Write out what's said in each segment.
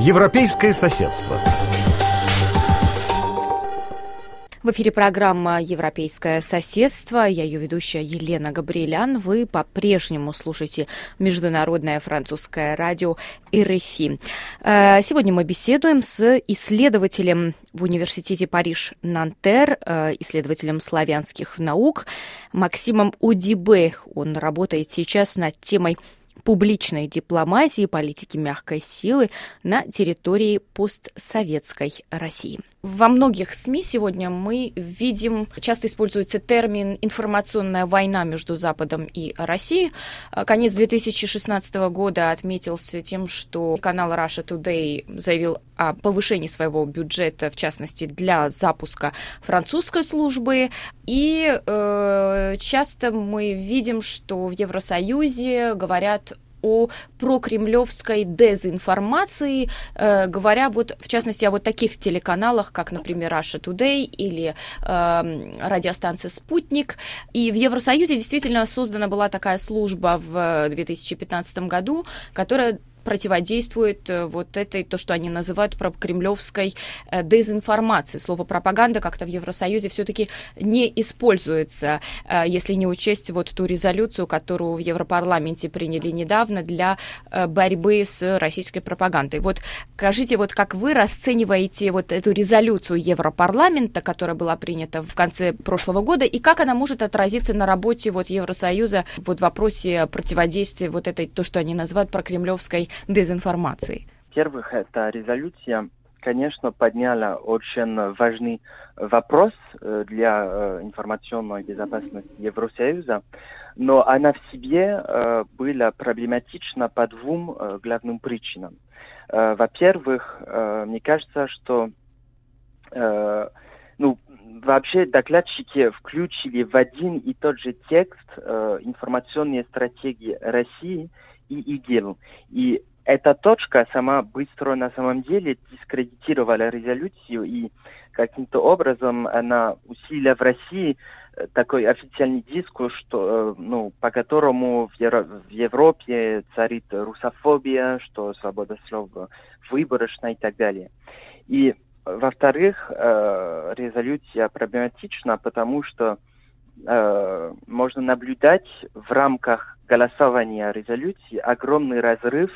Европейское соседство. В эфире программа «Европейское соседство». Я ее ведущая Елена Габриэлян. Вы по-прежнему слушаете Международное французское радио РФИ. Э, сегодня мы беседуем с исследователем в Университете Париж-Нантер, э, исследователем славянских наук Максимом Удибе. Он работает сейчас над темой публичной дипломатии политики мягкой силы на территории постсоветской России. Во многих СМИ сегодня мы видим, часто используется термин «информационная война между Западом и Россией». Конец 2016 года отметился тем, что канал Russia Today заявил о повышении своего бюджета, в частности, для запуска французской службы. И э, часто мы видим, что в Евросоюзе говорят о прокремлевской дезинформации, э, говоря вот, в частности, о вот таких телеканалах, как, например, Russia Today или э, радиостанция «Спутник». И в Евросоюзе действительно создана была такая служба в 2015 году, которая противодействует э, вот этой, то, что они называют прокремлевской э, дезинформации. Слово пропаганда как-то в Евросоюзе все-таки не используется, э, если не учесть вот ту резолюцию, которую в Европарламенте приняли недавно для борьбы с российской пропагандой. Вот скажите, вот как вы расцениваете вот эту резолюцию Европарламента, которая была принята в конце прошлого года, и как она может отразиться на работе вот Евросоюза вот в вопросе противодействия вот этой, то, что они называют прокремлевской дезинформации? Во-первых, эта резолюция, конечно, подняла очень важный вопрос э, для э, информационной безопасности Евросоюза, но она в себе э, была проблематична по двум главным причинам. Во-первых, мне кажется, что ну, вообще докладчики включили в один и тот же текст информационные стратегии России и ИГИЛ. И эта точка сама быстро на самом деле дискредитировала резолюцию, и каким-то образом она усилила в России э, такой официальный дискурс, что, э, ну, по которому в, Евро в Европе царит русофобия, что свобода слова выборочна и так далее. И, во-вторых, э, резолюция проблематична, потому что э, можно наблюдать в рамках голосования резолюции огромный разрыв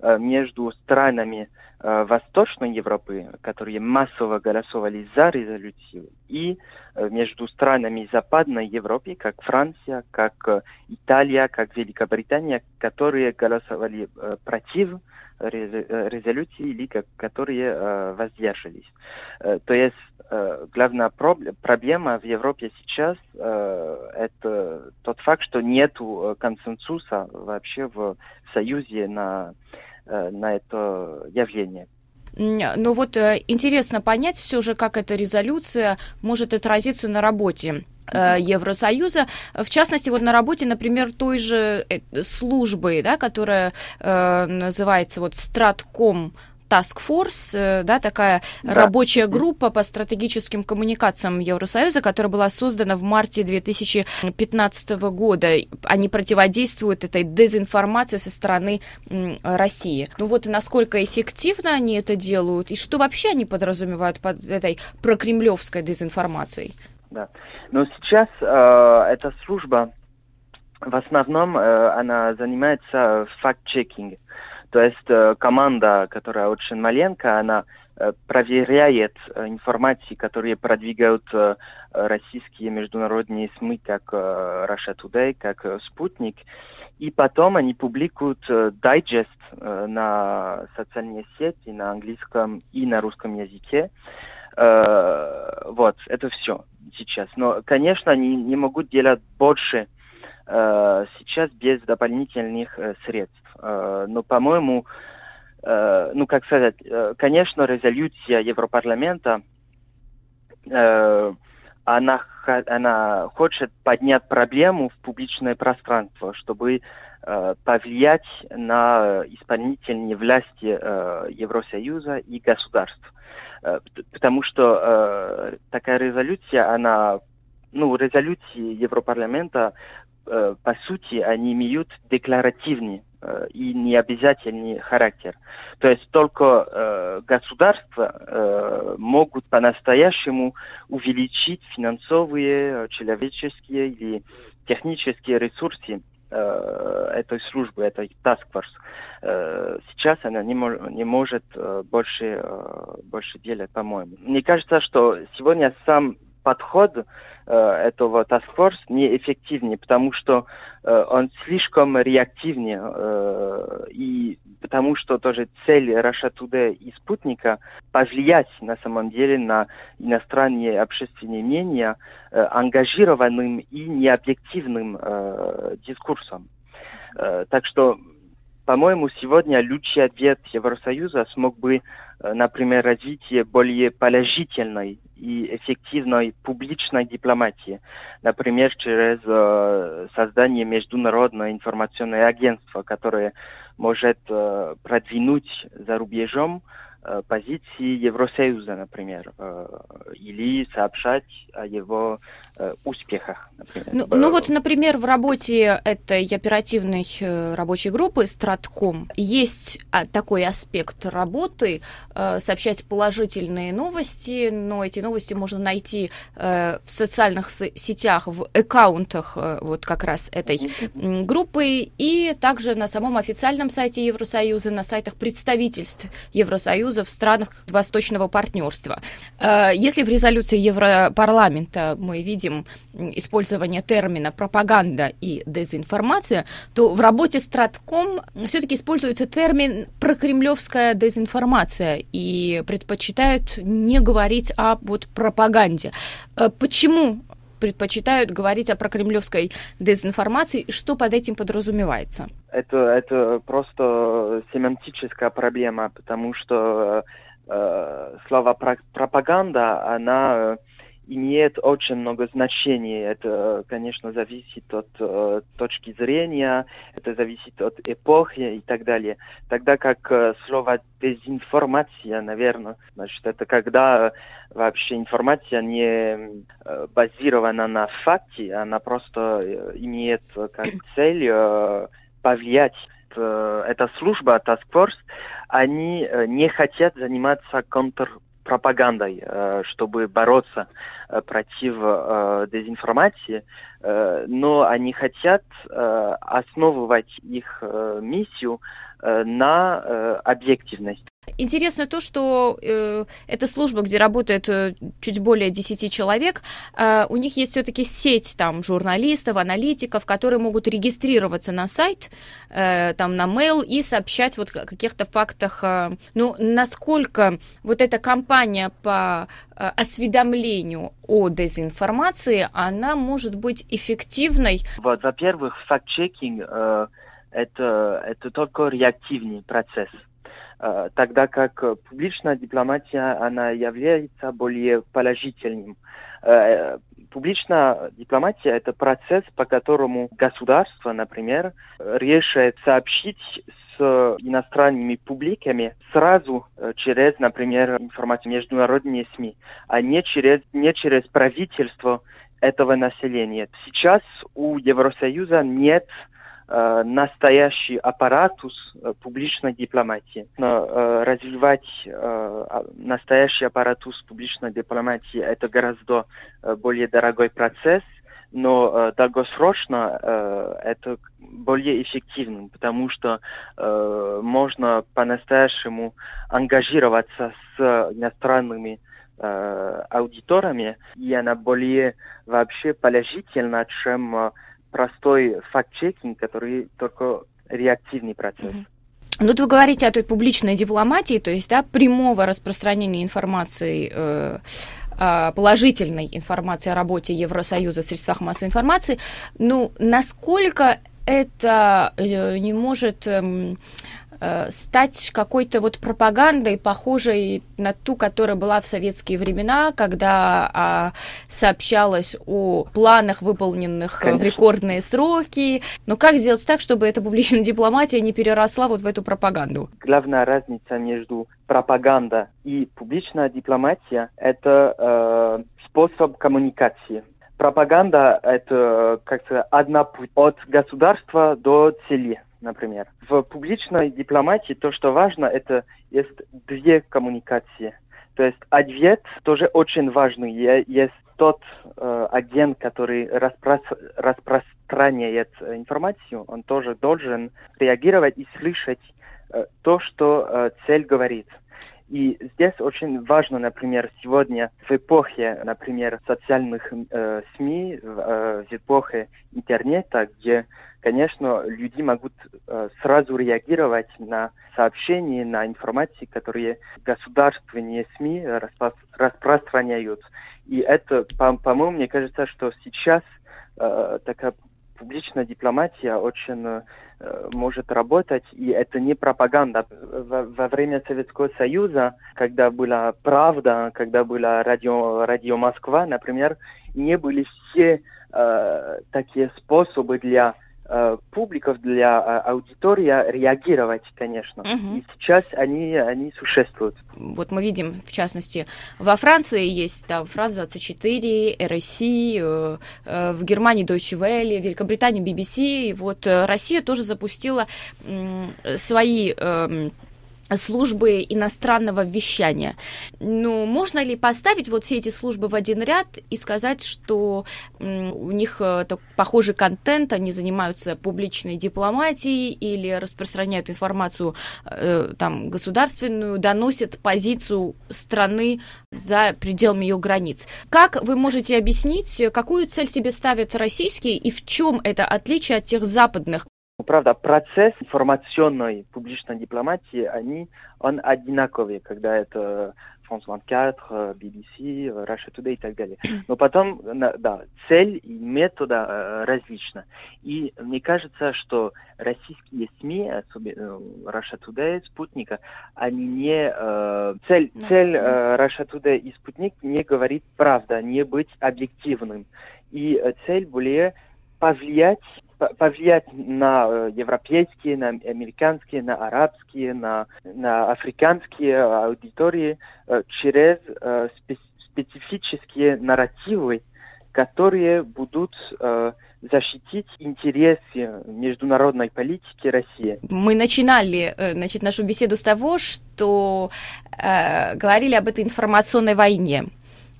э, между странами э, Восточной Европы, которые массово голосовали за резолюцию, и э, между странами Западной Европы, как Франция, как э, Италия, как Великобритания, которые голосовали э, против Э, резолюции или которые э, воздержались. Э, то есть главная проблема в Европе сейчас это тот факт, что нет консенсуса вообще в Союзе на, на это явление. Ну вот интересно понять все же, как эта резолюция может отразиться на работе Э, Евросоюза, в частности, вот на работе, например, той же э, службы, да, которая э, называется вот Стратком Task Force, да, такая да. рабочая группа по стратегическим коммуникациям Евросоюза, которая была создана в марте 2015 года. Они противодействуют этой дезинформации со стороны России. Ну вот насколько эффективно они это делают, и что вообще они подразумевают под этой прокремлевской дезинформацией? Да. Но сейчас э, эта служба в основном э, она занимается факт-чекингом. То есть э, команда, которая очень маленькая, она э, проверяет э, информации, которые продвигают российские международные СМИ, как Russia Today, как Спутник, и потом они публикуют дайджест на социальные сети на английском и на русском языке. Вот, это все сейчас. Но, конечно, они не могут делать больше сейчас без дополнительных э, средств. Э, но, по-моему, э, ну, как сказать, э, конечно, резолюция Европарламента, э, она, она хочет поднять проблему в публичное пространство, чтобы э, повлиять на исполнительные власти э, Евросоюза и государств. Э, потому что э, такая резолюция, она, ну, резолюции Европарламента, э, по сути, они имеют декларативный э, и необязательный характер. То есть только э, государства э, могут по-настоящему увеличить финансовые, человеческие или технические ресурсы э, этой службы, этой task force. Э, сейчас она не, мож, не может э, больше, э, больше делать, по-моему. Мне кажется, что сегодня сам подход э, этого force неэффективнее, потому что э, он слишком реактивнее, э, и потому что тоже цель Today и спутника повлиять на самом деле на иностранные общественные мнения э, ангажированным и необъективным э, дискурсом. Э, так что по-моему, сегодня лучший ответ Евросоюза смог бы, э, например, развитие более положительной и эффективной публичной дипломатии, например, через э, создание международного информационного агентства, которое может э, продвинуть за рубежом Э, позиции Евросоюза, например, э, или сообщать о его э, успехах. Например. Ну, ну вот, например, в работе этой оперативной рабочей группы «Стратком» есть а, такой аспект работы, сообщать положительные новости, но эти новости можно найти в социальных сетях, в аккаунтах вот как раз этой группы, и также на самом официальном сайте Евросоюза, на сайтах представительств Евросоюза, Евросоюза в странах Восточного партнерства. Э, если в резолюции Европарламента мы видим использование термина пропаганда и дезинформация, то в работе Стратком все-таки используется термин прокремлевская дезинформация и предпочитают не говорить о вот пропаганде. Э, почему предпочитают говорить о прокремлевской дезинформации, что под этим подразумевается? Это, это просто семантическая проблема, потому что э, слово пропаганда, она имеет очень много значений. Это, конечно, зависит от э, точки зрения, это зависит от эпохи и так далее. Тогда как э, слово дезинформация, наверное, значит, это когда вообще информация не э, базирована на факте, она просто э, имеет как цель э, повлиять э, эта служба, Task Force, они э, не хотят заниматься контр пропагандой, э, чтобы бороться э, против э, дезинформации, но они хотят основывать их миссию на объективность. Интересно то, что э, эта служба, где работает э, чуть более 10 человек, э, у них есть все-таки сеть там журналистов, аналитиков, которые могут регистрироваться на сайт, э, там на mail и сообщать вот о каких-то фактах. Э, ну, насколько вот эта кампания по э, осведомлению о дезинформации, она может быть эффективной? Вот, во-первых, факт-чекинг э, это, это только реактивный процесс. Э, тогда как публичная дипломатия, она является более положительным. Э, публичная дипломатия – это процесс, по которому государство, например, решает сообщить с иностранными публиками сразу э, через, например, информацию международные СМИ, а не через, не через правительство этого населения. Сейчас у Евросоюза нет Э, настоящий аппаратус э, публичной дипломатии. Но э, развивать а, настоящий аппаратус публичной дипломатии это гораздо более дорогой процесс, но долгосрочно это более эффективным, потому что можно по-настоящему ангажироваться с иностранными аудиторами, и она более вообще положительна, чем простой факт-чекинг, который только реактивный процесс. Ну, вот вы говорите о той публичной дипломатии, то есть да, прямого распространения информации э, положительной информации о работе Евросоюза в средствах массовой информации. Ну, насколько это э, не может эм, Э, стать какой-то вот пропагандой, похожей на ту, которая была в советские времена, когда а, сообщалось о планах, выполненных Конечно. в рекордные сроки. Но как сделать так, чтобы эта публичная дипломатия не переросла вот в эту пропаганду? Главная разница между пропаганда и публичная дипломатия – это э, способ коммуникации. Пропаганда – это как то одна путь от государства до цели например. В публичной дипломатии то, что важно, это есть две коммуникации. То есть ответ тоже очень важный. Есть тот э, агент, который распрос... распространяет информацию, он тоже должен реагировать и слышать э, то, что э, цель говорит. И здесь очень важно, например, сегодня в эпохе, например, социальных э, СМИ, э, в эпохе интернета, где, конечно, люди могут э, сразу реагировать на сообщения, на информации, которые государственные СМИ распро распространяют. И это, по-моему, по мне кажется, что сейчас э, такая публичная дипломатия очень э, может работать, и это не пропаганда. Во, во время Советского Союза, когда была правда, когда была радио, радио Москва, например, не были все э, такие способы для публиков, для э, аудитории реагировать, конечно. Угу. И сейчас они, они существуют. Вот мы видим, в частности, во Франции есть там Франс 24, РФИ, э, э, в Германии Deutsche Welle, в Великобритании BBC. И вот э, Россия тоже запустила э, свои э, службы иностранного вещания. Ну, можно ли поставить вот все эти службы в один ряд и сказать, что у них э, похожий контент, они занимаются публичной дипломатией или распространяют информацию э, там государственную, доносят позицию страны за пределами ее границ. Как вы можете объяснить, какую цель себе ставят российские и в чем это отличие от тех западных ну, правда, процесс информационной публичной дипломатии, они, он одинаковый, когда это France 24, BBC, Russia Today и так далее. Но потом, да, цель и метода э, различны. И мне кажется, что российские СМИ, особенно э, Russia Today, Спутника, они не... Э, цель, цель Russia Today и Спутник не говорит правда, не быть объективным. И цель более повлиять повлиять на э, европейские, на американские, на арабские, на, на африканские аудитории э, через э, специфические нарративы, которые будут защитить интересы международной политики России. Мы начинали значит, нашу беседу с того, что э, говорили об этой информационной войне.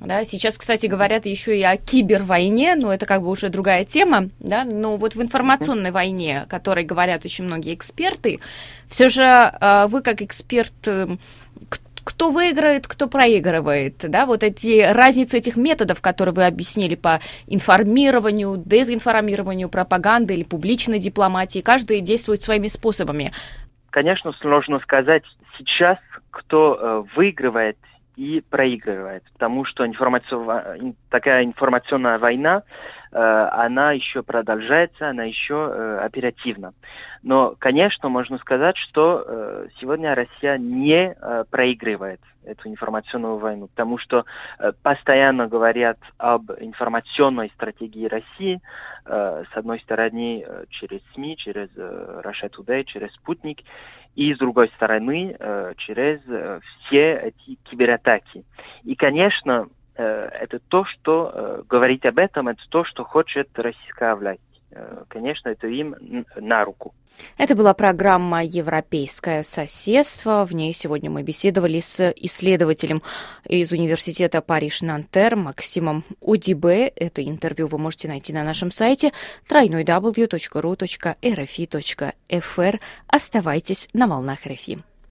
Да, сейчас, кстати, говорят еще и о кибервойне, но это как бы уже другая тема, да, но вот в информационной войне, о которой говорят очень многие эксперты, все же а, вы как эксперт, э, кто выиграет, кто проигрывает, да, вот эти разницу этих методов, которые вы объяснили по информированию, дезинформированию, пропаганды или публичной дипломатии, каждый действует своими способами. Конечно, сложно сказать сейчас, кто э, выигрывает и проигрывает, потому что информацион... такая информационная война, она еще продолжается, она еще э, оперативна. Но, конечно, можно сказать, что э, сегодня Россия не э, проигрывает эту информационную войну, потому что э, постоянно говорят об информационной стратегии России, э, с одной стороны э, через СМИ, через э, Russia Today, через Спутник, и с другой стороны э, через э, все эти кибератаки. И, конечно, э, это то, что э, говорить об этом, это то, что хочет российская власть. Э, конечно, это им на руку. Это была программа «Европейское соседство». В ней сегодня мы беседовали с исследователем из университета Париж-Нантер Максимом Удибе. Это интервью вы можете найти на нашем сайте www.ru.rfi.fr. Оставайтесь на волнах РФИ.